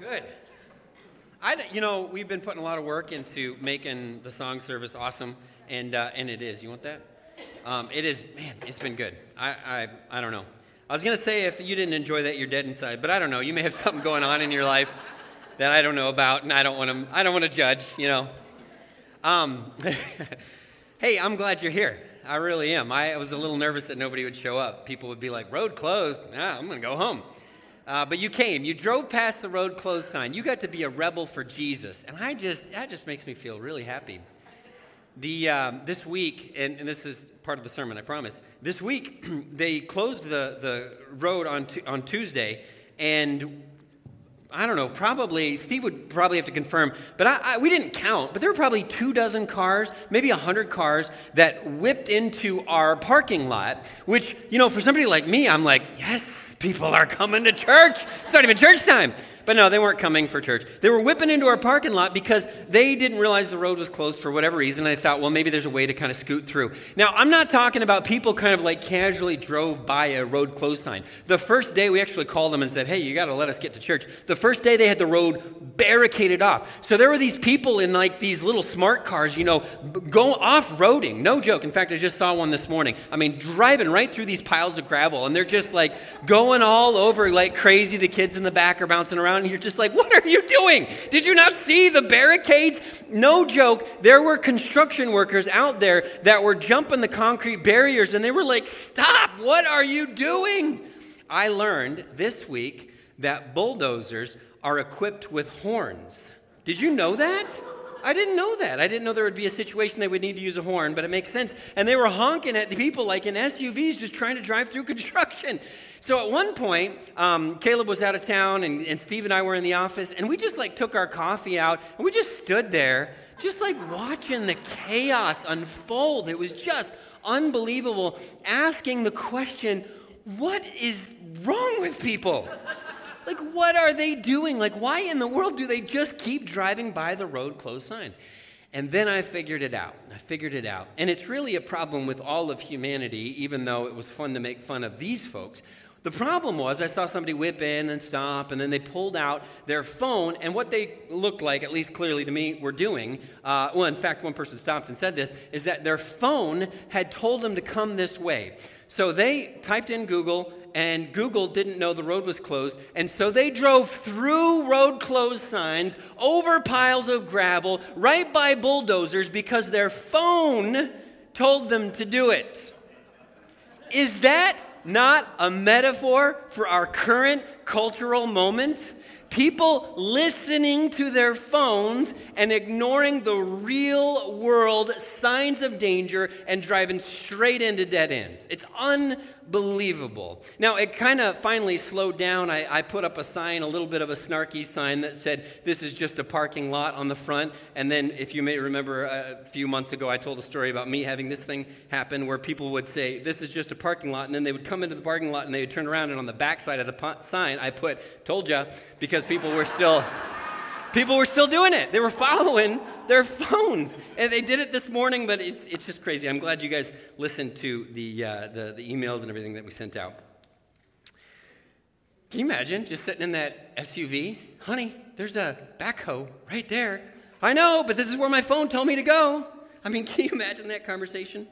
Good. I, you know, we've been putting a lot of work into making the song service awesome, and uh, and it is. You want that? Um, it is. Man, it's been good. I, I I don't know. I was gonna say if you didn't enjoy that, you're dead inside. But I don't know. You may have something going on in your life that I don't know about, and I don't want to. I don't want to judge. You know. Um, hey, I'm glad you're here. I really am. I was a little nervous that nobody would show up. People would be like, "Road closed. Nah, I'm gonna go home." Uh, but you came. You drove past the road closed sign. You got to be a rebel for Jesus, and I just that just makes me feel really happy. The um, this week, and, and, this is part of the sermon, I promise. This week, they closed the the road on on Tuesday, and I don't know, probably, Steve would probably have to confirm, but I, I, we didn't count, but there were probably two dozen cars, maybe a hundred cars that whipped into our parking lot, which, you know, for somebody like me, I'm like, yes, people are coming to church. It's not even church time. But no, they weren't coming for church. They were whipping into our parking lot because they didn't realize the road was closed for whatever reason. And they thought, well, maybe there's a way to kind of scoot through. Now, I'm not talking about people kind of like casually drove by a road closed sign. The first day we actually called them and said, hey, you got to let us get to church. The first day they had the road barricaded off. So there were these people in like these little smart cars, you know, go off roading. No joke. In fact, I just saw one this morning. I mean, driving right through these piles of gravel and they're just like going all over like crazy. The kids in the back are bouncing around and you're just like, what are you doing? Did you not see the barricades? No joke. There were construction workers out there that were jumping the concrete barriers and they were like, stop, what are you doing? I learned this week that bulldozers are equipped with horns. Did you know that? I didn't know that. I didn't know there would be a situation they would need to use a horn, but it makes sense. And they were honking at the people like in SUVs just trying to drive through construction. So at one point, um, Caleb was out of town, and, and Steve and I were in the office, and we just like took our coffee out, and we just stood there, just like watching the chaos unfold. It was just unbelievable, asking the question, what is wrong with people? Like, what are they doing? Like, why in the world do they just keep driving by the road closed sign? And then I figured it out. I figured it out. And it's really a problem with all of humanity, even though it was fun to make fun of these folks. The problem was, I saw somebody whip in and stop, and then they pulled out their phone, and what they looked like, at least clearly to me, were doing, uh, well, in fact, one person stopped and said this, is that their phone had told them to come this way. So they typed in Google, and Google didn't know the road was closed, and so they drove through road closed signs, over piles of gravel, right by bulldozers because their phone told them to do it. Is that not a metaphor for our current cultural moment? People listening to their phones and ignoring the real world signs of danger and driving straight into dead ends. It's unbelievable Believable. Now, it kind of finally slowed down. I, I, put up a sign, a little bit of a snarky sign that said, This is just a parking lot on the front. And then, if you may remember, uh, a few months ago, I told a story about me having this thing happen where people would say, This is just a parking lot. And then they would come into the parking lot and they would turn around, and on the back side of the sign, I put, Told ya, because people were still. people were still doing it. They were following their phones. And they did it this morning, but it's, it's just crazy. I'm glad you guys listened to the, uh, the, the emails and everything that we sent out. Can you imagine just sitting in that SUV? Honey, there's a backhoe right there. I know, but this is where my phone told me to go. I mean, can you imagine that conversation?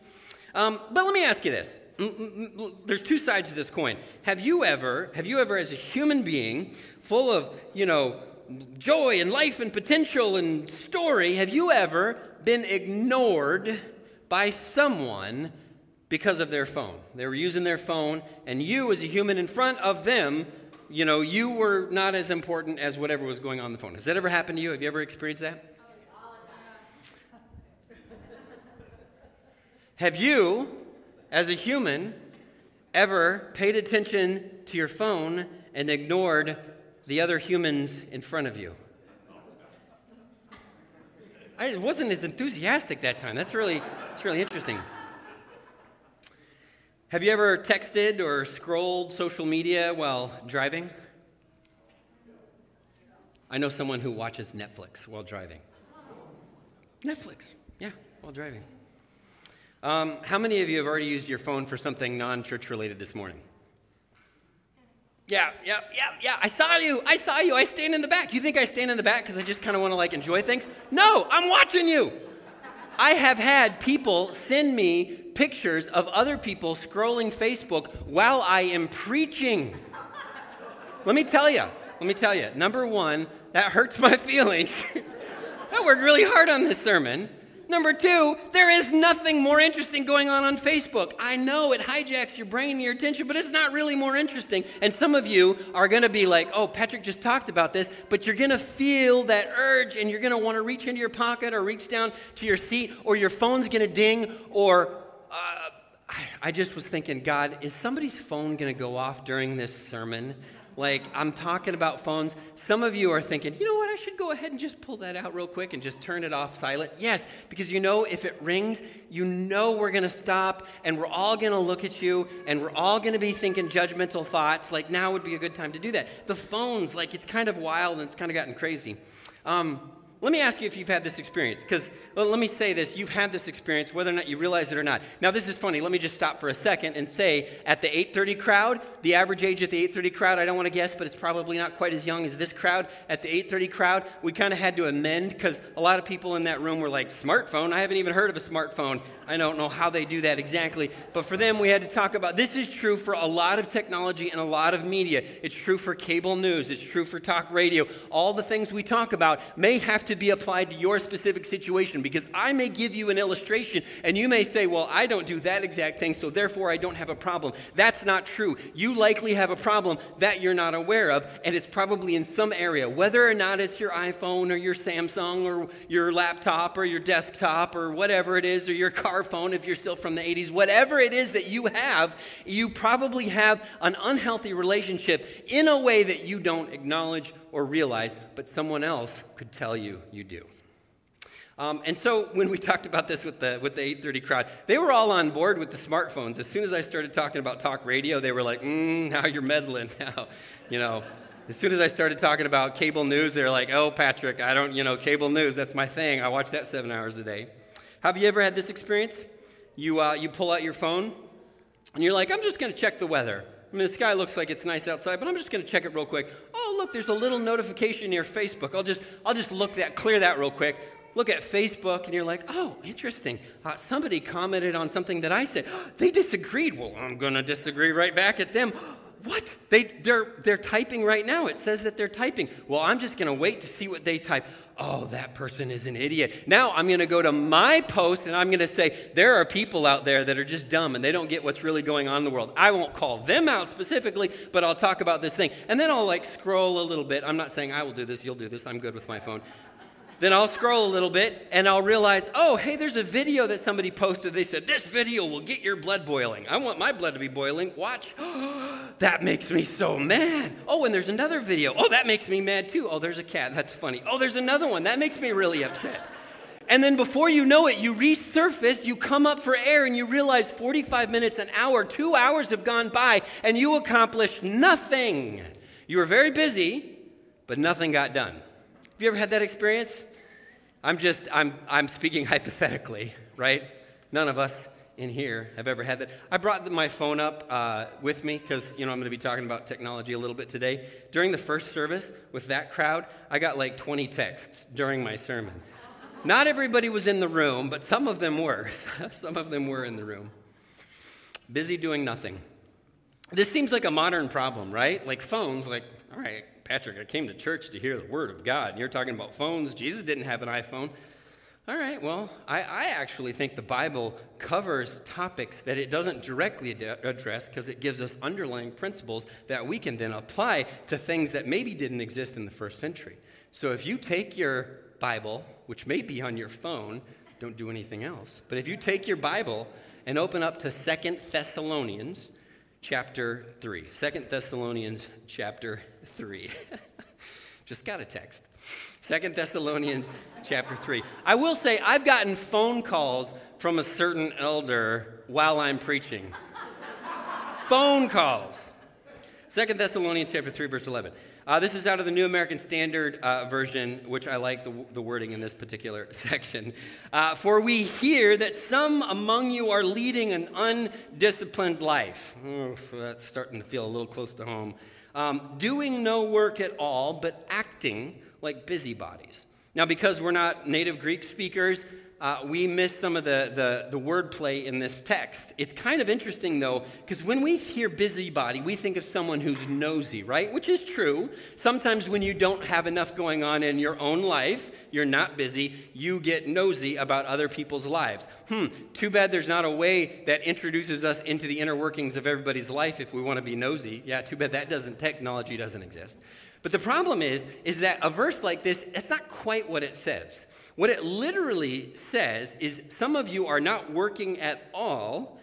Um, but let me ask you this. Mm, mm, mm, there's two sides to this coin. Have you ever, have you ever, as a human being, full of, you know, joy and life and potential and story, have you ever been ignored by someone because of their phone? They were using their phone, and you, as a human in front of them, you know, you were not as important as whatever was going on the phone. Has that ever happened to you? Have you ever experienced that? Have you, as a human, ever paid attention to your phone and ignored the other humans in front of you. I wasn't as enthusiastic that time. That's really, that's really interesting. Have you ever texted or scrolled social media while driving? I know someone who watches Netflix while driving. Netflix, yeah, while driving. Um, how many of you have already used your phone for something non church related this morning? Yeah, yeah, yeah, yeah. I saw you. I saw you. I stand in the back. You think I stand in the back because I just kind of want to like enjoy things? No, I'm watching you. I have had people send me pictures of other people scrolling Facebook while I am preaching. Let me tell you. Let me tell you. Number one, that hurts my feelings. I worked really hard on this sermon. Number two, there is nothing more interesting going on on Facebook. I know it hijacks your brain and your attention, but it's not really more interesting. And some of you are going to be like, oh, Patrick just talked about this, but you're going to feel that urge and you're going to want to reach into your pocket or reach down to your seat or your phone's going to ding or. Uh, I just was thinking, God, is somebody's phone going to go off during this sermon? Like, I'm talking about phones. Some of you are thinking, you know what, I should go ahead and just pull that out real quick and just turn it off silent. Yes, because you know if it rings, you know we're going to stop and we're all going to look at you and we're all going to be thinking judgmental thoughts. Like, now would be a good time to do that. The phones, like, it's kind of wild and it's kind of gotten crazy. Um, let me ask you if you've had this experience, because well, let me say this you've had this experience, whether or not you realize it or not. Now, this is funny. Let me just stop for a second and say at the 830 crowd, the average age at the 830 crowd, I don't want to guess, but it's probably not quite as young as this crowd. At the 830 crowd, we kind of had to amend because a lot of people in that room were like, smartphone? I haven't even heard of a smartphone. I don't know how they do that exactly. But for them, we had to talk about this is true for a lot of technology and a lot of media. It's true for cable news, it's true for talk radio. All the things we talk about may have to be applied to your specific situation because I may give you an illustration and you may say, Well, I don't do that exact thing, so therefore I don't have a problem. That's not true. You likely have a problem that you're not aware of, and it's probably in some area, whether or not it's your iPhone or your Samsung or your laptop or your desktop or whatever it is, or your car smartphone if you're still from the 80s, whatever it is that you have, you probably have an unhealthy relationship in a way that you don't acknowledge or realize, but someone else could tell you you do. Um, and so when we talked about this with the, with the 830 crowd, they were all on board with the smartphones. As soon as I started talking about talk radio, they were like, mm, now you're meddling now, you know. As soon as I started talking about cable news, they're like, oh, Patrick, I don't, you know, cable news, that's my thing. I watch that seven hours a day. Have you ever had this experience? You, uh, you pull out your phone and you're like, I'm just going to check the weather. I mean, the sky looks like it's nice outside, but I'm just going to check it real quick. Oh, look, there's a little notification near Facebook. I'll just, I'll just look that, clear that real quick. Look at Facebook, and you're like, oh, interesting. Uh, somebody commented on something that I said. they disagreed. Well, I'm going to disagree right back at them. What? They, they're, they're typing right now. It says that they're typing. Well, I'm just going to wait to see what they type oh, that person is an idiot. Now I'm going to go to my post and I'm going to say, there are people out there that are just dumb and they don't get what's really going on in the world. I won't call them out specifically, but I'll talk about this thing. And then I'll like scroll a little bit. I'm not saying I will do this, you'll do this. I'm good with my phone. Then I'll scroll a little bit and I'll realize, oh, hey, there's a video that somebody posted. They said, this video will get your blood boiling. I want my blood to be boiling. Watch. that makes me so mad. Oh, and there's another video. Oh, that makes me mad too. Oh, there's a cat. That's funny. Oh, there's another one. That makes me really upset. And then before you know it, you resurface, you come up for air, and you realize 45 minutes, an hour, two hours have gone by, and you accomplished nothing. You were very busy, but nothing got done. Have you ever had that experience? I'm just, I'm, I'm speaking hypothetically, right? None of us in here have ever had that. I brought my phone up uh, with me because, you know, I'm going to be talking about technology a little bit today. During the first service with that crowd, I got like 20 texts during my sermon. Not everybody was in the room, but some of them were. some of them were in the room. Busy doing nothing. This seems like a modern problem, right? Like phones, like, all right, Patrick, I came to church to hear the word of God. And you're talking about phones. Jesus didn't have an iPhone. All right, well, I, I actually think the Bible covers topics that it doesn't directly ad- address because it gives us underlying principles that we can then apply to things that maybe didn't exist in the first century. So if you take your Bible, which may be on your phone, don't do anything else. But if you take your Bible and open up to Second Thessalonians, chapter 3. 2 Thessalonians chapter 3. Just got a text. 2 Thessalonians chapter 3. I will say, I've gotten phone calls from a certain elder while I'm preaching. phone calls. 2 Thessalonians chapter 3, verse 11. Uh, this is out of the New American Standard uh, Version, which I like the, the, wording in this particular section. Uh, For we hear that some among you are leading an undisciplined life. That's starting to feel a little close to home. um, doing no work at all, but acting like busybodies. Now, because we're not native Greek speakers, uh, we miss some of the, the, the wordplay in this text. It's kind of interesting, though, because when we hear busybody, we think of someone who's nosy, right? Which is true. Sometimes when you don't have enough going on in your own life, you're not busy, you get nosy about other people's lives. Hmm, too bad there's not a way that introduces us into the inner workings of everybody's life if we want to be nosy. Yeah, too bad that doesn't, technology doesn't exist. But the problem is, is that a verse like this, it's not quite what it says. What it literally says is some of you are not working at all,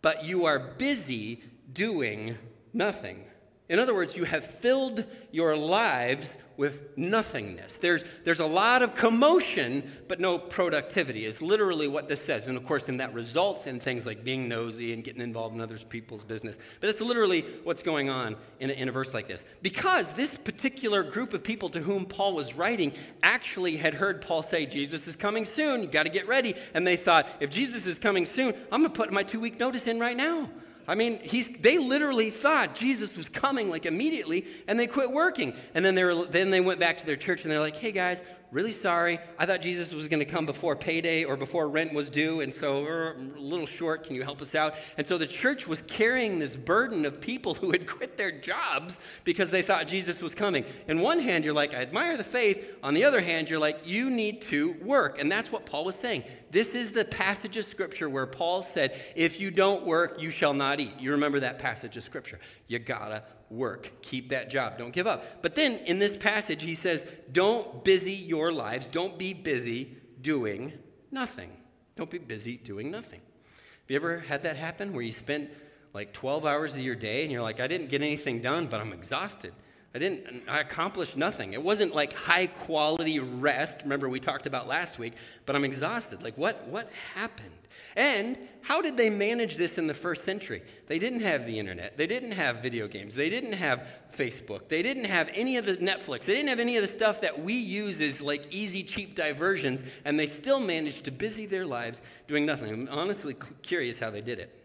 but you are busy doing nothing. In other words, you have filled your lives with nothingness. There's, there's a lot of commotion, but no productivity, is literally what this says. And of course, then that results in things like being nosy and getting involved in other people's business. But that's literally what's going on in a, in a verse like this. Because this particular group of people to whom Paul was writing actually had heard Paul say, Jesus is coming soon, you got to get ready. And they thought, if Jesus is coming soon, I'm going to put my two week notice in right now. I mean, he's, they literally thought Jesus was coming like immediately, and they quit working. And then they, were, then they went back to their church and they're like, hey guys, really sorry. I thought Jesus was going to come before payday or before rent was due, and so we're a little short. Can you help us out? And so the church was carrying this burden of people who had quit their jobs because they thought Jesus was coming. In one hand, you're like, I admire the faith. On the other hand, you're like, you need to work. And that's what Paul was saying. This is the passage of scripture where Paul said, If you don't work, you shall not eat. You remember that passage of scripture. You gotta work. Keep that job. Don't give up. But then in this passage, he says, Don't busy your lives. Don't be busy doing nothing. Don't be busy doing nothing. Have you ever had that happen where you spent like 12 hours of your day and you're like, I didn't get anything done, but I'm exhausted? I didn't, I accomplished nothing. It wasn't like high quality rest, remember we talked about last week, but I'm exhausted. Like, what, what happened? And how did they manage this in the first century? They didn't have the internet. They didn't have video games. They didn't have Facebook. They didn't have any of the Netflix. They didn't have any of the stuff that we use as like easy, cheap diversions, and they still managed to busy their lives doing nothing. I'm honestly curious how they did it.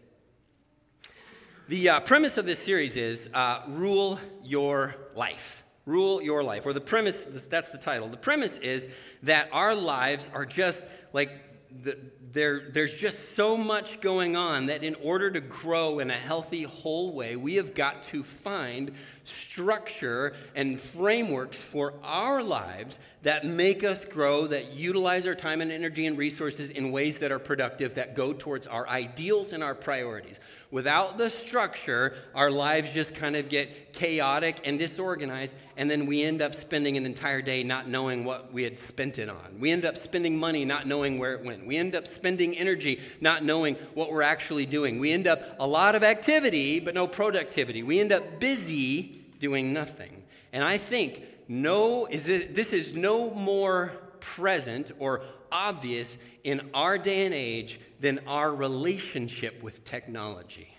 The uh, premise of this series is uh, rule your life. Rule your life. Or the premise, that's the title. The premise is that our lives are just like the, there, there's just so much going on that in order to grow in a healthy, whole way, we have got to find structure and frameworks for our lives that make us grow, that utilize our time and energy and resources in ways that are productive, that go towards our ideals and our priorities. Without the structure, our lives just kind of get chaotic and disorganized, and then we end up spending an entire day not knowing what we had spent it on. We end up spending money not knowing where it went. We end up spending energy not knowing what we're actually doing. We end up a lot of activity, but no productivity. We end up busy doing nothing. And I think no, is it, this is no more present or obvious in our day and age than our relationship with technology,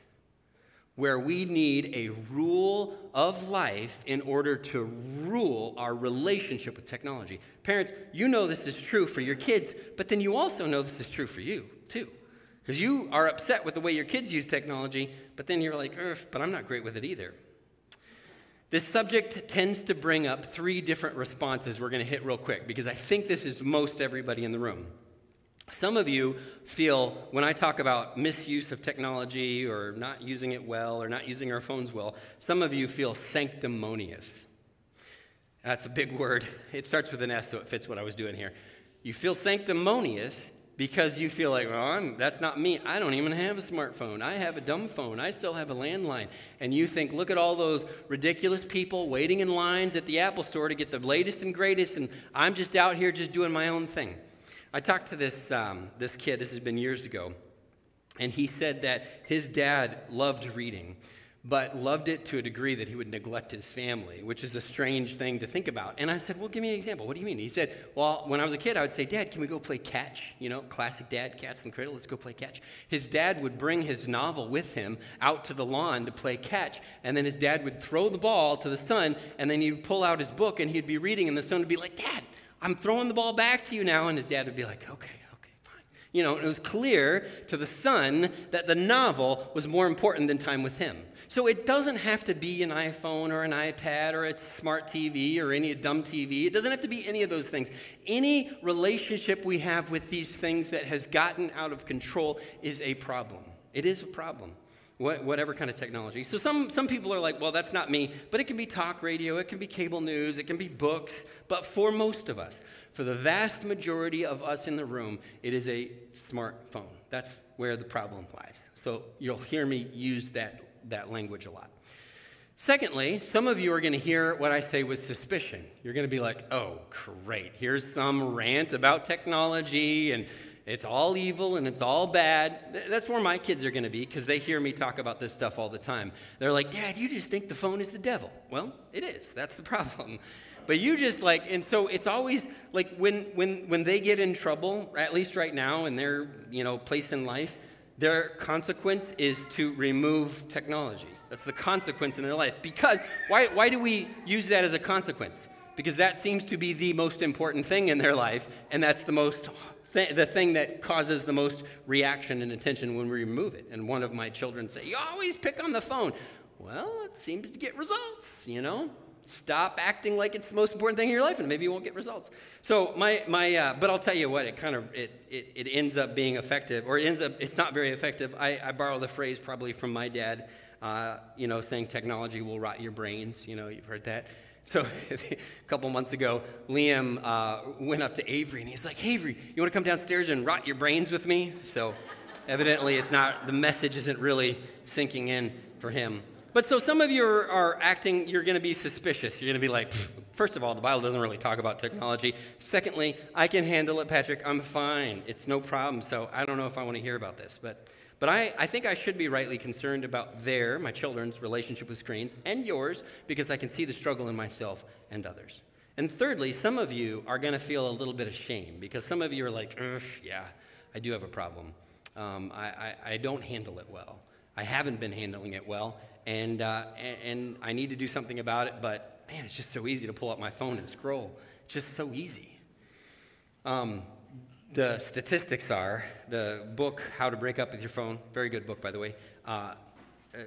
where we need a rule of life in order to rule our relationship with technology. Parents, you know this is true for your kids, but then you also know this is true for you, too. Because you are upset with the way your kids use technology, but then you're like, but I'm not great with it either. This subject tends to bring up three different responses we're going to hit real quick because I think this is most everybody in the room. Some of you feel when I talk about misuse of technology or not using it well or not using our phones well, some of you feel sanctimonious. That's a big word. It starts with an S, so it fits what I was doing here. You feel sanctimonious because you feel like, well, I'm, that's not me. I don't even have a smartphone. I have a dumb phone. I still have a landline. And you think, look at all those ridiculous people waiting in lines at the Apple store to get the latest and greatest, and I'm just out here just doing my own thing. I talked to this, um, this kid, this has been years ago, and he said that his dad loved reading but loved it to a degree that he would neglect his family, which is a strange thing to think about. And I said, Well, give me an example. What do you mean? He said, Well, when I was a kid, I would say, Dad, can we go play catch? You know, classic dad, cats in the cradle, let's go play catch. His dad would bring his novel with him out to the lawn to play catch, and then his dad would throw the ball to the son, and then he'd pull out his book and he'd be reading, and the son would be like, Dad, I'm throwing the ball back to you now. And his dad would be like, Okay, okay, fine. you know, it was clear to the son that the novel was more important than time with him. So it doesn't have to be an iPhone or an iPad or a smart TV or any dumb TV. It doesn't have to be any of those things. Any relationship we have with these things that has gotten out of control is a problem. It is a problem whatever kind of technology. So some, some people are like, well, that's not me, but it can be talk radio, it can be cable news, it can be books. But for most of us, for the vast majority of us in the room, it is a smartphone. That's where the problem lies. So you'll hear me use that, that language a lot. Secondly, some of you are going to hear what I say with suspicion. You're going to be like, oh, great. Here's some rant about technology and it's all evil and it's all bad. That's where my kids are going to be because they hear me talk about this stuff all the time. They're like, Dad, you just think the phone is the devil. Well, it is. That's the problem. But you just like, and so it's always like when, when, when they get in trouble, at least right now in their you know, place in life, their consequence is to remove technology. That's the consequence in their life. Because why, why do we use that as a consequence? Because that seems to be the most important thing in their life, and that's the most th- the thing that causes the most reaction and attention when we remove it. And one of my children say, "You always pick on the phone." Well, it seems to get results, you know. Stop acting like it's the most important thing in your life, and maybe you won't get results. So my my, uh, but I'll tell you what, it kind of it, it it ends up being effective, or it ends up it's not very effective. I, I borrow the phrase probably from my dad, uh, you know, saying technology will rot your brains. You know, you've heard that. So a couple months ago, Liam uh, went up to Avery and he's like, Avery, you want to come downstairs and rot your brains with me? So evidently, it's not, the message isn't really sinking in for him. But so some of you are, are acting, you're going to be suspicious. You're going to be like, first of all, the Bible doesn't really talk about technology. Secondly, I can handle it, Patrick. I'm fine. It's no problem. So I don't know if I want to hear about this. But but I, I think I should be rightly concerned about their, my children's, relationship with screens and yours because I can see the struggle in myself and others. And thirdly, some of you are going to feel a little bit of shame because some of you are like, yeah, I do have a problem. Um, I, I, I, don't handle it well. I haven't been handling it well, and, uh, and, I need to do something about it, but man, it's just so easy to pull up my phone and scroll. It's just so easy. Um, the statistics are the book How to Break Up with Your Phone, very good book, by the way, uh, uh,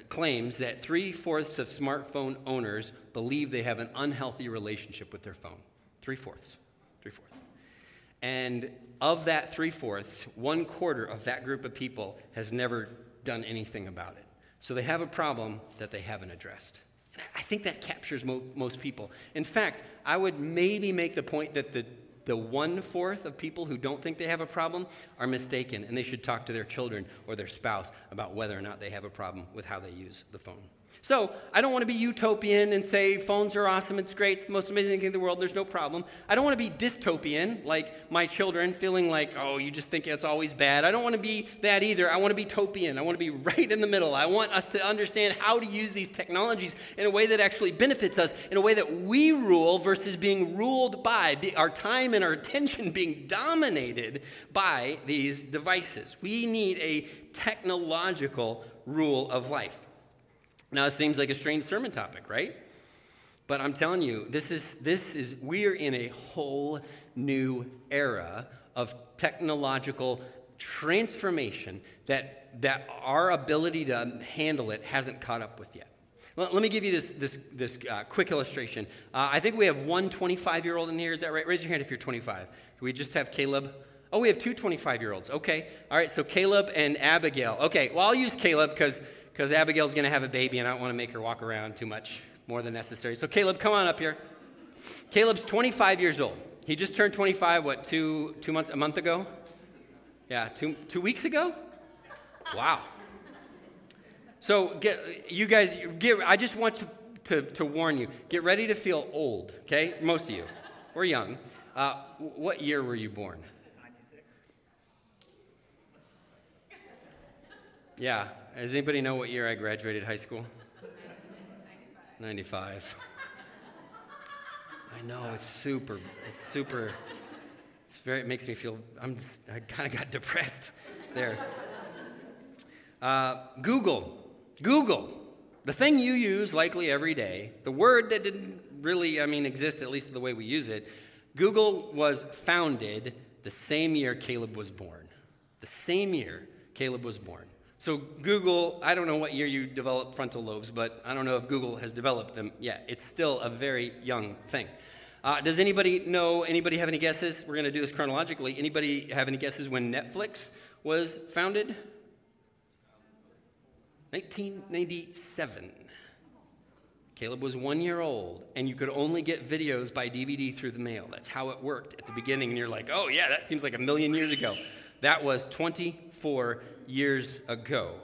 claims that three fourths of smartphone owners believe they have an unhealthy relationship with their phone. Three fourths. Three fourths. And of that three fourths, one quarter of that group of people has never done anything about it. So they have a problem that they haven't addressed. And I think that captures mo- most people. In fact, I would maybe make the point that the the one fourth of people who don't think they have a problem are mistaken, and they should talk to their children or their spouse about whether or not they have a problem with how they use the phone. So I don't want to be utopian and say phones are awesome, it's great, it's the most amazing thing in the world, there's no problem. I don't want to be dystopian, like my children, feeling like, oh, you just think it's always bad. I don't want to be that either. I want to be topian. I want to be right in the middle. I want us to understand how to use these technologies in a way that actually benefits us, in a way that we rule versus being ruled by, our time and our attention being dominated by these devices. We need a technological rule of life. Now, it seems like a strange sermon topic, right? But I'm telling you, this is, this is, we're in a whole new era of technological transformation that, that our ability to handle it hasn't caught up with yet. Let, let me give you this, this, this uh, quick illustration. Uh, I think we have one 25 year old in here. Is that right? Raise your hand if you're 25. Do we just have Caleb? Oh, we have two 25 year olds. Okay. All right. So Caleb and Abigail. Okay. Well, I'll use Caleb because because Abigail's going to have a baby and I don't want to make her walk around too much more than necessary. So, Caleb, come on up here. Caleb's 25 years old. He just turned 25, what, two, two months, a month ago? Yeah, two, two weeks ago? Wow. So, get, you guys, get, I just want to, to, to warn you get ready to feel old, okay? Most of you. We're young. Uh, what year were you born? 96. Yeah, does anybody know what year I graduated high school? 95. I know, it's super, it's super, it's very, it makes me feel, I'm just, I kind of got depressed there. Uh, Google, Google, the thing you use likely every day, the word that didn't really, I mean, exist at least the way we use it, Google was founded the same year Caleb was born. The same year Caleb was born. So, Google, I don't know what year you developed frontal lobes, but I don't know if Google has developed them yet. It's still a very young thing. Uh, does anybody know, anybody have any guesses? We're going to do this chronologically. Anybody have any guesses when Netflix was founded? 1997. Caleb was one year old, and you could only get videos by DVD through the mail. That's how it worked at the beginning, and you're like, oh, yeah, that seems like a million years ago. That was 24 years ago.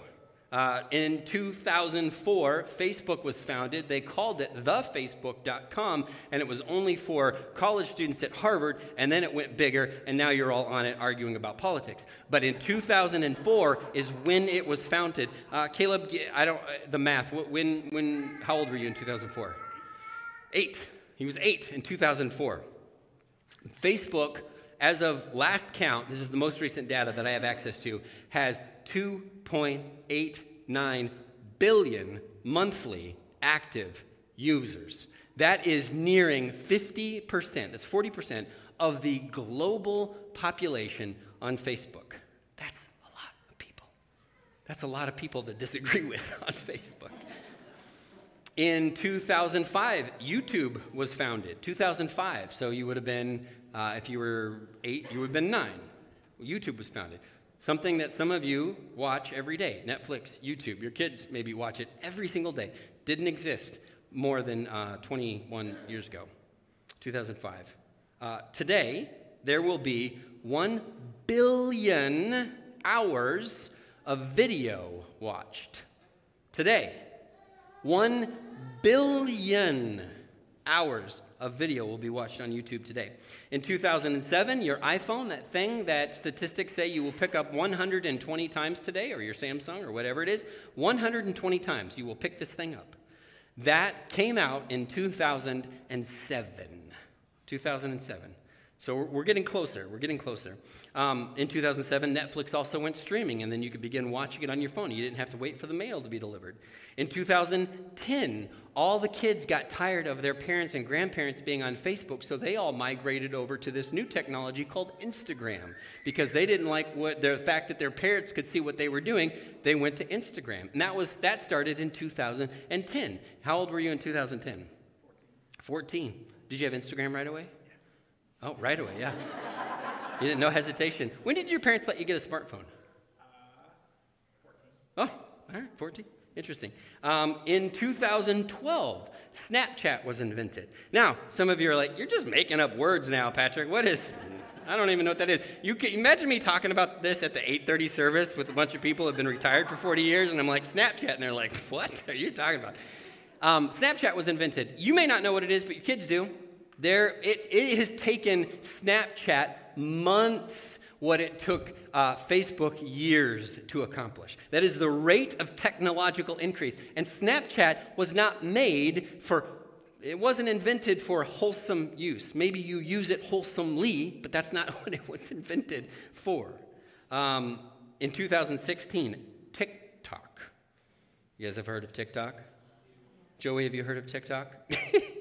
Uh, in 2004, Facebook was founded. They called it thefacebook.com, and it was only for college students at Harvard, and then it went bigger, and now you're all on it arguing about politics. But in 2004 is when it was founded. Uh, Caleb, I don't, uh, the math, when, when, how old were you in 2004? Eight. He was eight in 2004. Facebook, as of last count, this is the most recent data that I have access to, has 2.89 billion monthly active users. That is nearing 50%, that's 40% of the global population on Facebook. That's a lot of people. That's a lot of people to disagree with on Facebook. In 2005, YouTube was founded. 2005, so you would have been, uh, if you were eight, you would have been nine. YouTube was founded. Something that some of you watch every day Netflix, YouTube. Your kids maybe watch it every single day. Didn't exist more than uh, 21 years ago, 2005. Uh, today, there will be 1 billion hours of video watched. Today, 1 billion hours of video will be watched on YouTube today. In 2007, your iPhone, that thing that statistics say you will pick up 120 times today, or your Samsung, or whatever it is, 120 times you will pick this thing up. That came out in 2007. 2007. So we're, we're getting closer. We're getting closer. Um, in 2007, Netflix also went streaming, and then you could begin watching it on your phone. You didn't have to wait for the mail to be delivered. In 2010, all the kids got tired of their parents and grandparents being on Facebook, so they all migrated over to this new technology called Instagram because they didn't like what the fact that their parents could see what they were doing. They went to Instagram, and that was that started in 2010. How old were you in 2010? 14. Did you have Instagram right away? Oh, right away, yeah. you didn't, no hesitation. When did your parents let you get a smartphone? Uh, 14. Oh, all right, 14. Interesting. Um, in 2012, Snapchat was invented. Now, some of you are like, you're just making up words now, Patrick. What is, I don't even know what that is. You can imagine me talking about this at the 8:30 service with a bunch of people who have been retired for 40 years, and I'm like, Snapchat, and they're like, what are you talking about? Um, Snapchat was invented. You may not know what it is, but your kids do. There, it, it has taken Snapchat months what it took uh, Facebook years to accomplish. That is the rate of technological increase. And Snapchat was not made for, it wasn't invented for wholesome use. Maybe you use it wholesomely, but that's not what it was invented for. Um, in 2016, TikTok. You guys have heard of TikTok? Joey, have you heard of TikTok?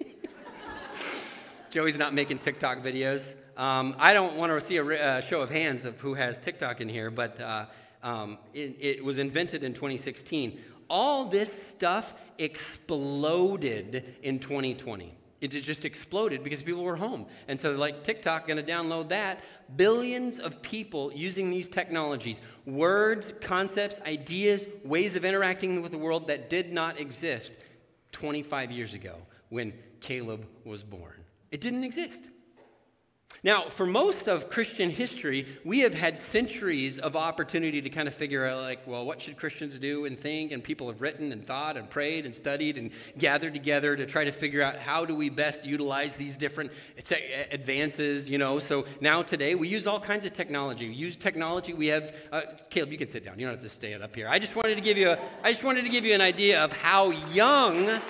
Joey's not making TikTok videos. Um, I don't want to see a uh, show of hands of who has TikTok in here, but uh, um, it, it was invented in 2016. All this stuff exploded in 2020. It just exploded because people were home. And so, like, TikTok, going to download that. Billions of people using these technologies, words, concepts, ideas, ways of interacting with the world that did not exist 25 years ago when Caleb was born. It didn't exist. Now, for most of Christian history, we have had centuries of opportunity to kind of figure out, like, well, what should Christians do and think? And people have written and thought and prayed and studied and gathered together to try to figure out how do we best utilize these different advances, you know. So now today, we use all kinds of technology. We use technology. We have, uh, Caleb, you can sit down. You don't have to stand up here. I just wanted to give you, a, I just wanted to give you an idea of how young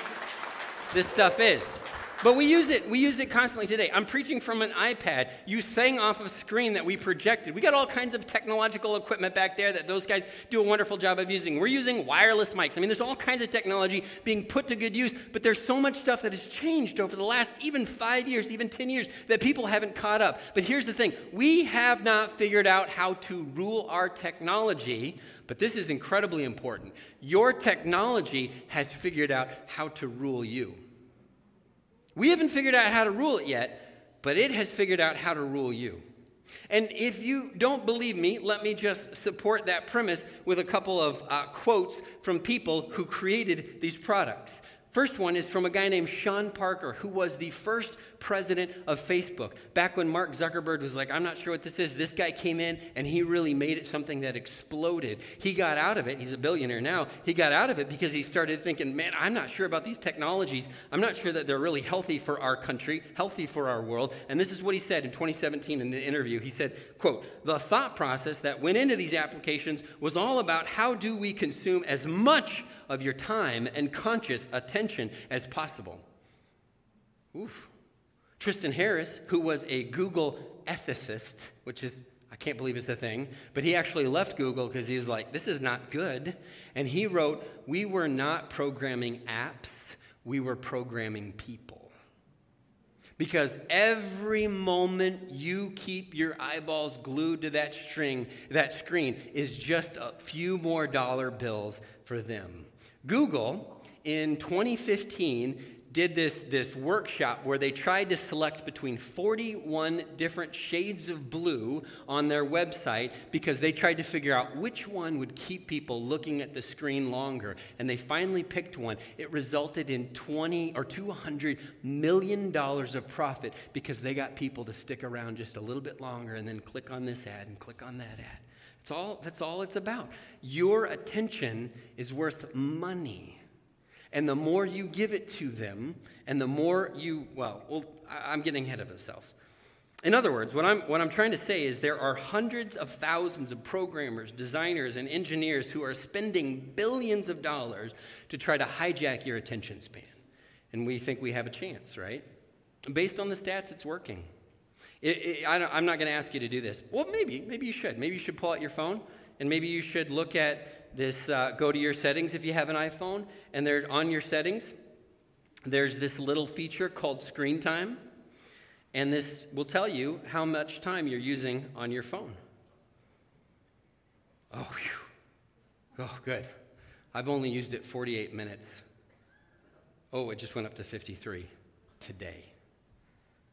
this stuff is. But we use it. We use it constantly today. I'm preaching from an iPad. You sang off of screen that we projected. We got all kinds of technological equipment back there that those guys do a wonderful job of using. We're using wireless mics. I mean, there's all kinds of technology being put to good use, but there's so much stuff that has changed over the last even five years, even 10 years, that people haven't caught up. But here's the thing we have not figured out how to rule our technology. But this is incredibly important. Your technology has figured out how to rule you. We haven't figured out how to rule it yet, but it has figured out how to rule you. And if you don't believe me, let me just support that premise with a couple of uh, quotes from people who created these products. First one is from a guy named Sean Parker, who was the first president of Facebook. Back when Mark Zuckerberg was like, I'm not sure what this is, this guy came in and he really made it something that exploded. He got out of it. He's a billionaire now. He got out of it because he started thinking, man, I'm not sure about these technologies. I'm not sure that they're really healthy for our country, healthy for our world. And this is what he said in 2017 in an interview. He said, quote, the thought process that went into these applications was all about how do we consume as much of your time and conscious attention as possible. Oof. Tristan Harris, who was a Google ethicist, which is, I can't believe it's a thing, but he actually left Google because he was like, this is not good. And he wrote, We were not programming apps, we were programming people. Because every moment you keep your eyeballs glued to that string, that screen is just a few more dollar bills for them. Google in 2015 did this, this workshop where they tried to select between 41 different shades of blue on their website because they tried to figure out which one would keep people looking at the screen longer. And they finally picked one. It resulted in 20 or 200 million dollars of profit because they got people to stick around just a little bit longer and then click on this ad and click on that ad. That's all, that's all it's about. Your attention is worth money. And the more you give it to them, and the more you, well, well I'm getting ahead of myself. In other words, what I'm, what I'm trying to say is there are hundreds of thousands of programmers, designers, and engineers who are spending billions of dollars to try to hijack your attention span. And we think we have a chance, right? Based on the stats, it's working. It, it, I am not going to ask you to do this. Well, maybe. Maybe you should. Maybe you should pull out your phone and maybe you should look at this. Uh, go to your settings if you have an iPhone, and there on your settings, there's this little feature called screen time. And this will tell you how much time you're using on your phone. Oh, whew. oh, good. I've only used it 48 minutes. Oh, it just went up to 53 today.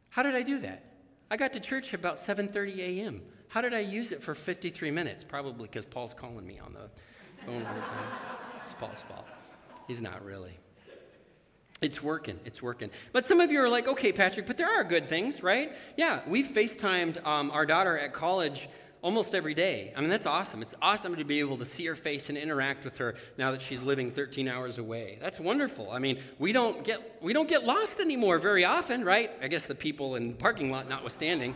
How did I do that? I got to church about 7:30 a.m. How did I use it for 53 minutes? Probably because Paul's calling me on the phone all the time. It's Paul's fault. He's not really. It's working. It's working. But some of you are like, okay, Patrick, but there are good things, right? Yeah, we've FaceTimed um, our daughter at college almost every day. I mean, that's awesome. It's awesome to be able to see her face and interact with her now that she's living 13 hours away. That's wonderful. I mean, we don't get we don't get lost anymore very often, right? I guess the people in the parking lot notwithstanding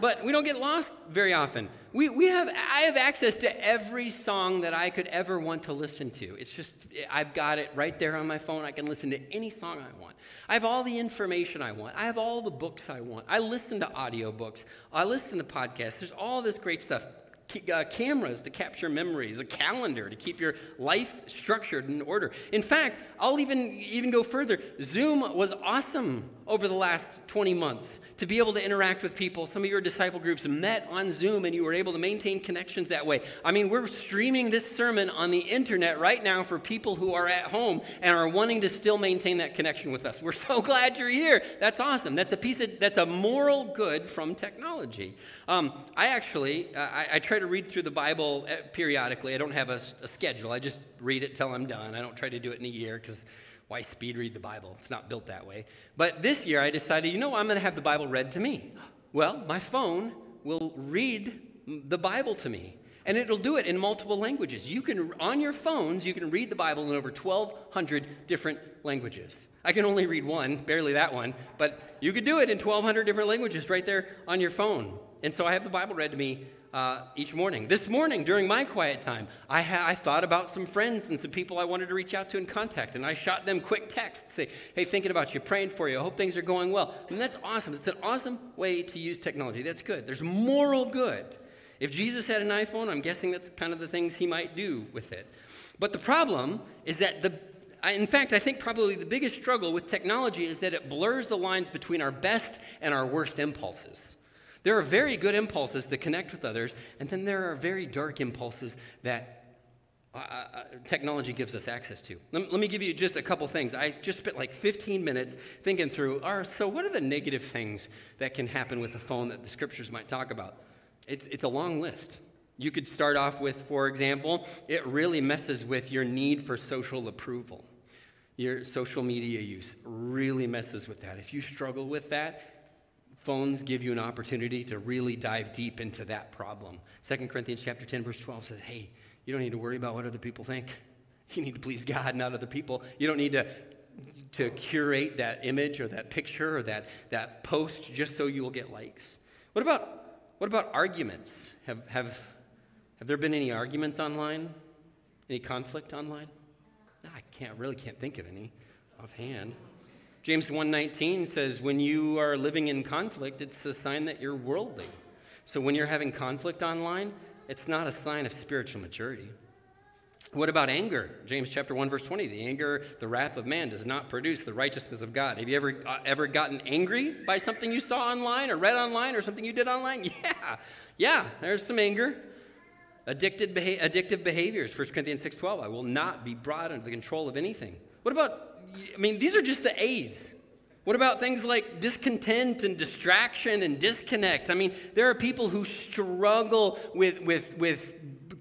but we don't get lost very often. We, we have, I have access to every song that I could ever want to listen to. It's just, I've got it right there on my phone. I can listen to any song I want. I have all the information I want. I have all the books I want. I listen to audiobooks. I listen to podcasts. There's all this great stuff. Uh, cameras to capture memories, a calendar to keep your life structured in order. In fact, I'll even, even go further. Zoom was awesome over the last 20 months to be able to interact with people. Some of your disciple groups met on Zoom and you were able to maintain connections that way. I mean, we're streaming this sermon on the internet right now for people who are at home and are wanting to still maintain that connection with us. We're so glad you're here. That's awesome. That's a piece of, that's a moral good from technology. Um, I actually, uh, I, I, try to read through the Bible uh, periodically. I don't have a, a schedule. I just read it till I'm done. I don't try to do it in a year because why speed read the Bible? It's not built that way. But this year I decided, you know, I'm going to have the Bible read to me. Well, my phone will read the Bible to me. And it'll do it in multiple languages. You can, on your phones, you can read the Bible in over 1,200 different languages. I can only read one, barely that one, but you could do it in 1,200 different languages right there on your phone. And so I have the Bible read to me uh, each morning. This morning, during my quiet time, I, ha- I thought about some friends and some people I wanted to reach out to and contact, and I shot them quick texts, say, hey, thinking about you, praying for you, I hope things are going well. And that's awesome. It's an awesome way to use technology. That's good. There's moral good. If Jesus had an iPhone, I'm guessing that's kind of the things he might do with it. But the problem is that the in fact, I think probably the biggest struggle with technology is that it blurs the lines between our best and our worst impulses. There are very good impulses to connect with others, and then there are very dark impulses that uh, uh, uh technology gives us access to. Let, me give you just a couple things. I just spent like 15 minutes thinking through, are, so what are the negative things that can happen with a phone that the scriptures might talk about? It's, it's a long list. You could start off with, for example, it really messes with your need for social approval. Your social media use really messes with that. If you struggle with that, phones give you an opportunity to really dive deep into that problem. 2 Corinthians chapter 10 verse 12 says, "Hey, you don't need to worry about what other people think. You need to please God, not other people. You don't need to to curate that image or that picture or that, that post just so you will get likes. What about what about arguments? Have have have there been any arguments online? Any conflict online? No, I can't really can't think of any offhand. James 1:19 says when you are living in conflict, it's a sign that you're worldly. So when you're having conflict online, it's not a sign of spiritual maturity. What about anger? James chapter 1 verse 20. The anger, the wrath of man does not produce the righteousness of God. Have you ever uh, ever gotten angry by something you saw online or read online or something you did online? Yeah. Yeah, there's some anger. Addicted beha- addictive behaviors. 1 Corinthians 6:12. I will not be brought under the control of anything. What about I mean, these are just the A's. What about things like discontent and distraction and disconnect? I mean, there are people who struggle with, with, with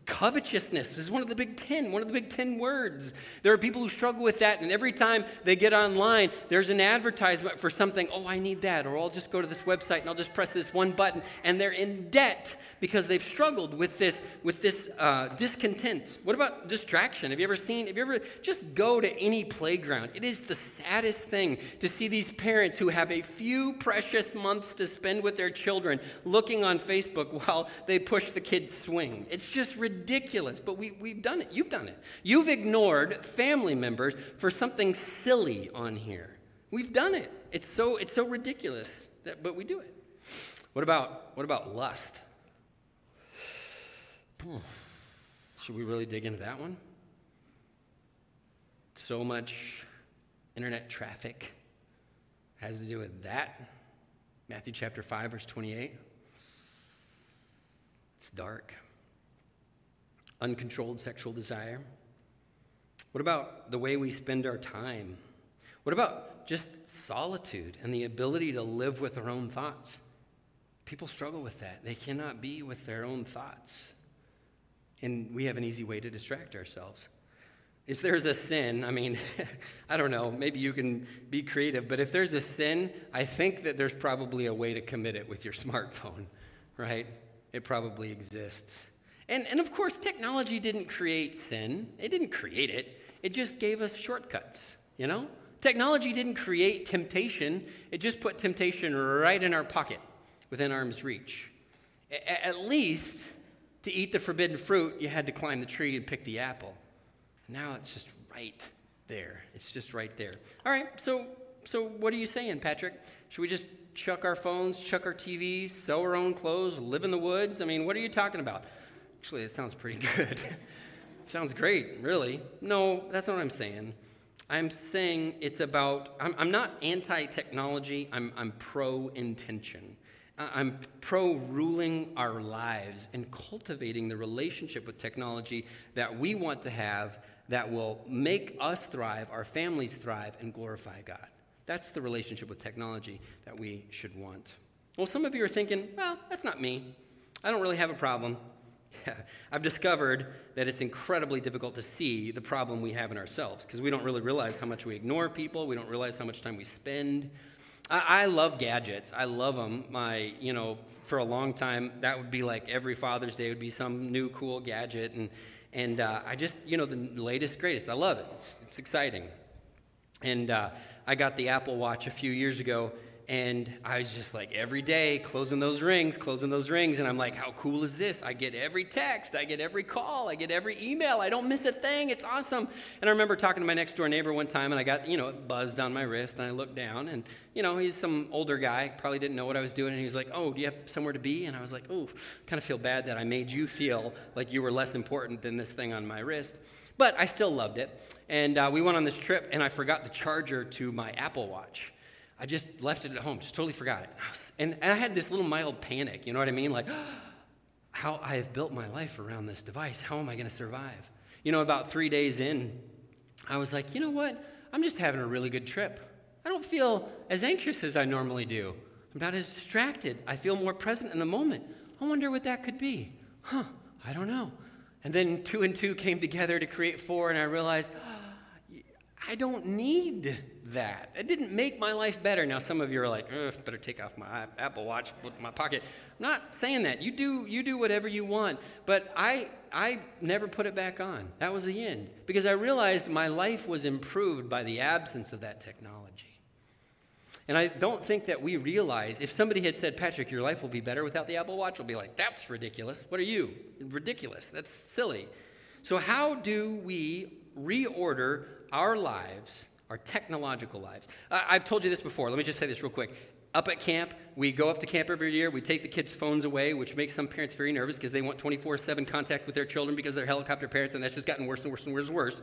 covetousness. This is one of the big 10, one of the big 10 words. There are people who struggle with that, and every time they get online, there's an advertisement for something. Oh, I need that, or I'll just go to this website and I'll just press this one button, and they're in debt because they've struggled with this, with this uh, discontent. What about distraction? Have you ever seen, have you ever just go to any playground? It is the saddest thing to see these parents who have a few precious months to spend with their children looking on Facebook while they push the kids' swing. It's just ridiculous, but we, we've done it. You've done it. You've ignored family members for something silly on here. We've done it. It's so, it's so ridiculous, that, but we do it. What about, what about lust? Hmm. Should we really dig into that one? So much internet traffic has to do with that. Matthew chapter 5, verse 28. It's dark. Uncontrolled sexual desire. What about the way we spend our time? What about just solitude and the ability to live with our own thoughts? People struggle with that. They cannot be with their own thoughts. And we have an easy way to distract ourselves. If there's a sin, I mean, I don't know, maybe you can be creative, but if there's a sin, I think that there's probably a way to commit it with your smartphone, right? It probably exists. And, and of course, technology didn't create sin, it didn't create it, it just gave us shortcuts, you know? Technology didn't create temptation, it just put temptation right in our pocket, within arm's reach. A- at least to eat the forbidden fruit, you had to climb the tree and pick the apple. Now it's just right there. It's just right there. All right, so so what are you saying, Patrick? Should we just chuck our phones, chuck our TVs, sew our own clothes, live in the woods? I mean, what are you talking about? Actually, it sounds pretty good. sounds great, really. No, that's not what I'm saying. I'm saying it's about, I'm, I'm not anti technology, I'm, I'm pro intention. I'm pro ruling our lives and cultivating the relationship with technology that we want to have that will make us thrive, our families thrive, and glorify God. That's the relationship with technology that we should want. Well, some of you are thinking, well, that's not me. I don't really have a problem. I've discovered that it's incredibly difficult to see the problem we have in ourselves because we don't really realize how much we ignore people, we don't realize how much time we spend I, I love gadgets. I love them. My, you know, for a long time, that would be like every Father's Day would be some new cool gadget. And, and uh, I just, you know, the latest, greatest. I love it. It's, it's exciting. And uh, I got the Apple Watch a few years ago, and I was just like every day closing those rings, closing those rings. And I'm like, how cool is this? I get every text, I get every call, I get every email. I don't miss a thing. It's awesome. And I remember talking to my next door neighbor one time, and I got, you know, it buzzed on my wrist, and I looked down, and, you know, he's some older guy, probably didn't know what I was doing. And he was like, oh, do you have somewhere to be? And I was like, oh, kind of feel bad that I made you feel like you were less important than this thing on my wrist. But I still loved it. And uh, we went on this trip, and I forgot the charger to my Apple Watch. I just left it at home, just totally forgot it. And, and I had this little mild panic, you know what I mean? Like, how I have built my life around this device. How am I going to survive? You know, about three days in, I was like, you know what? I'm just having a really good trip. I don't feel as anxious as I normally do. I'm not as distracted. I feel more present in the moment. I wonder what that could be. Huh, I don't know. And then two and two came together to create four, and I realized, I don't need that. It didn't make my life better. Now, some of you are like, better take off my Apple Watch, put in my pocket. I'm not saying that. You do, you do whatever you want. But I, I never put it back on. That was the end. Because I realized my life was improved by the absence of that technology. And I don't think that we realize if somebody had said, Patrick, your life will be better without the Apple Watch, we'll be like, that's ridiculous. What are you? Ridiculous. That's silly. So, how do we reorder our lives, our technological lives. I've told you this before. Let me just say this real quick. Up at camp, we go up to camp every year. We take the kids' phones away, which makes some parents very nervous because they want 24 7 contact with their children because they're helicopter parents, and that's just gotten worse and worse and worse and worse.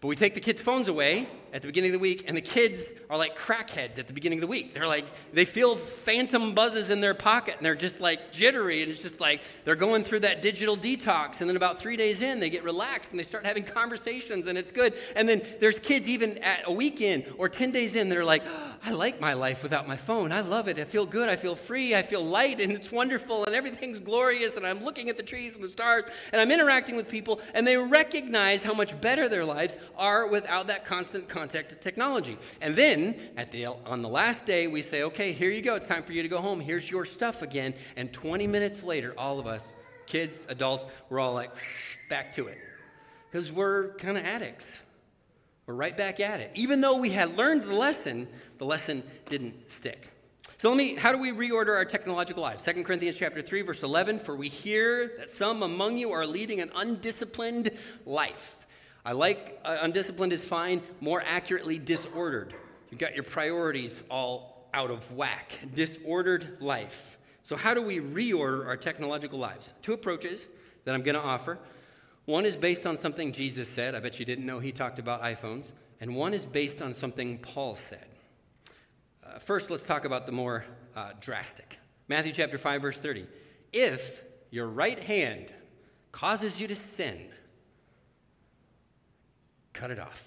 But we take the kids' phones away at the beginning of the week, and the kids are like crackheads at the beginning of the week. They're like, they feel phantom buzzes in their pocket, and they're just like jittery, and it's just like they're going through that digital detox. And then about three days in, they get relaxed and they start having conversations, and it's good. And then there's kids even at a weekend or 10 days in that are like, oh, I like my life without my phone. I love it. I feel good. I feel free. I feel light, and it's wonderful, and everything's glorious. And I'm looking at the trees and the stars, and I'm interacting with people, and they recognize how much better their lives are without that constant contact to technology. And then at the, on the last day, we say, okay, here you go. It's time for you to go home. Here's your stuff again. And 20 minutes later, all of us, kids, adults, we're all like, back to it. Because we're kind of addicts. We're right back at it. Even though we had learned the lesson, the lesson didn't stick. So let me, how do we reorder our technological lives? 2 Corinthians chapter 3, verse 11, for we hear that some among you are leading an undisciplined life I like uh, undisciplined is fine, more accurately, disordered. You've got your priorities all out of whack. Disordered life. So, how do we reorder our technological lives? Two approaches that I'm going to offer. One is based on something Jesus said. I bet you didn't know he talked about iPhones. And one is based on something Paul said. Uh, first, let's talk about the more uh, drastic. Matthew chapter 5, verse 30. If your right hand causes you to sin, cut it off.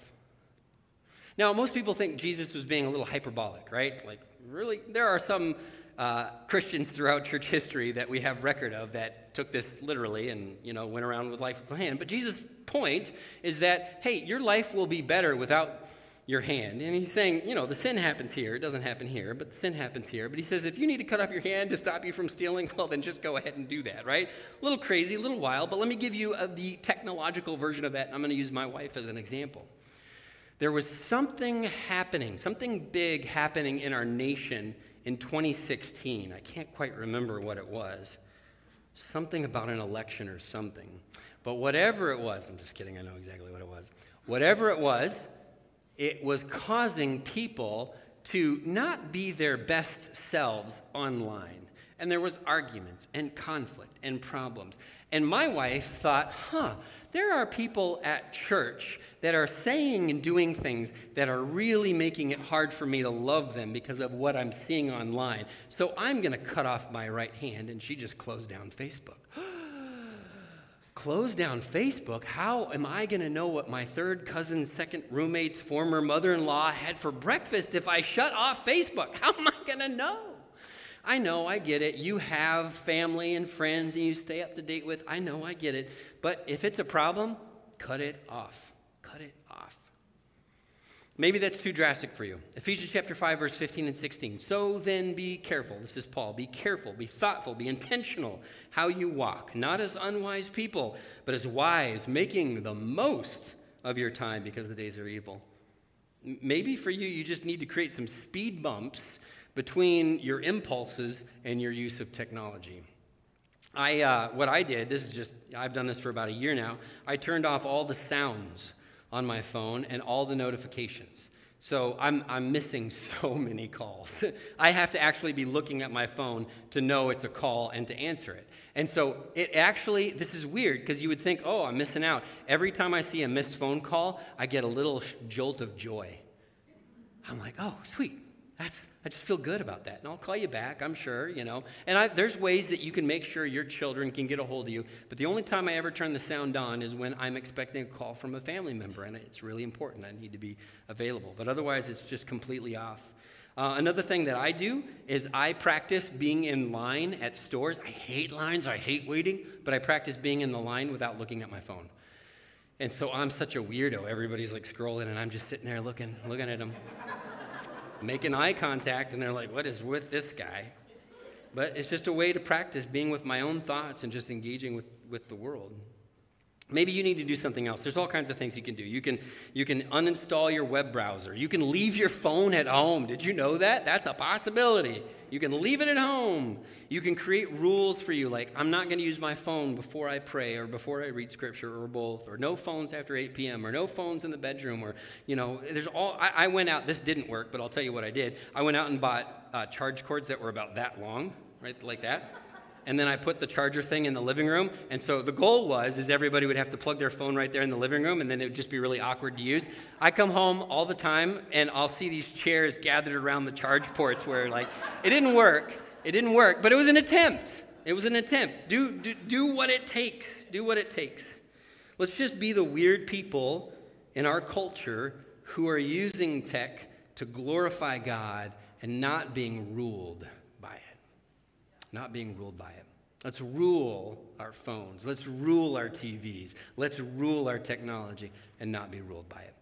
Now, most people think Jesus was being a little hyperbolic, right? Like, really, there are some uh, Christians throughout church history that we have record of that took this literally and, you know, went around with life with hand. But Jesus' point is that, hey, your life will be better without your hand. And he's saying, you know, the sin happens here. It doesn't happen here, but the sin happens here. But he says, if you need to cut off your hand to stop you from stealing, well, then just go ahead and do that, right? A little crazy, a little wild, but let me give you a, the technological version of that. I'm going to use my wife as an example. There was something happening, something big happening in our nation in 2016. I can't quite remember what it was. Something about an election or something. But whatever it was, I'm just kidding, I know exactly what it was. Whatever it was, it was causing people to not be their best selves online. And there was arguments and conflict and problems. And my wife thought, huh, there are people at church that are saying and doing things that are really making it hard for me to love them because of what I'm seeing online. So I'm going to cut off my right hand. And she just closed down Facebook close down Facebook, how am I going to know what my third cousin's second roommate's former mother in law had for breakfast if I shut off Facebook? How am I going to know? I know, I get it. You have family and friends and you stay up to date with. I know, I get it. But if it's a problem, cut it off. Cut it off. Maybe that's too drastic for you. Ephesians chapter 5, verse 15 and 16. So then be careful. This is Paul. Be careful, be thoughtful, be intentional how you walk, not as unwise people, but as wise, making the most of your time because the days are evil. Maybe for you, you just need to create some speed bumps between your impulses and your use of technology. I, uh, what I did, this is just, I've done this for about a year now, I turned off all the sounds on my phone and all the notifications. So I'm, I'm missing so many calls. I have to actually be looking at my phone to know it's a call and to answer it. And so it actually, this is weird because you would think, oh, I'm missing out. Every time I see a missed phone call, I get a little jolt of joy. I'm like, oh, sweet. That's, I just feel good about that. And I'll call you back, I'm sure, you know. And I, there's ways that you can make sure your children can get a hold of you. But the only time I ever turn the sound on is when I'm expecting a call from a family member. And it's really important. I need to be available. But otherwise, it's just completely off. Uh, another thing that I do is I practice being in line at stores. I hate lines, I hate waiting, but I practice being in the line without looking at my phone. And so I'm such a weirdo. Everybody's like scrolling, and I'm just sitting there looking, looking at them making eye contact, and they're like, what is with this guy? But it's just a way to practice being with my own thoughts and just engaging with, with the world. Maybe you need to do something else. There's all kinds of things you can do. You can, you can uninstall your web browser. You can leave your phone at home. Did you know that? That's a possibility. You can leave it at home. You can create rules for you, like I'm not going to use my phone before I pray or before I read scripture or both, or no phones after 8 p.m., or no phones in the bedroom, or, you know, there's all. I, I went out, this didn't work, but I'll tell you what I did. I went out and bought uh, charge cords that were about that long, right, like that and then I put the charger thing in the living room. And so the goal was is everybody would have to plug their phone right there in the living room, and then it would just be really awkward to use. I come home all the time, and I'll see these chairs gathered around the charge ports where like it didn't work. It didn't work, but it was an attempt. It was an attempt. Do, do, do what it takes. Do what it takes. Let's just be the weird people in our culture who are using tech to glorify God and not being ruled not being ruled by it. Let's rule our phones. Let's rule our TVs. Let's rule our technology and not be ruled by it.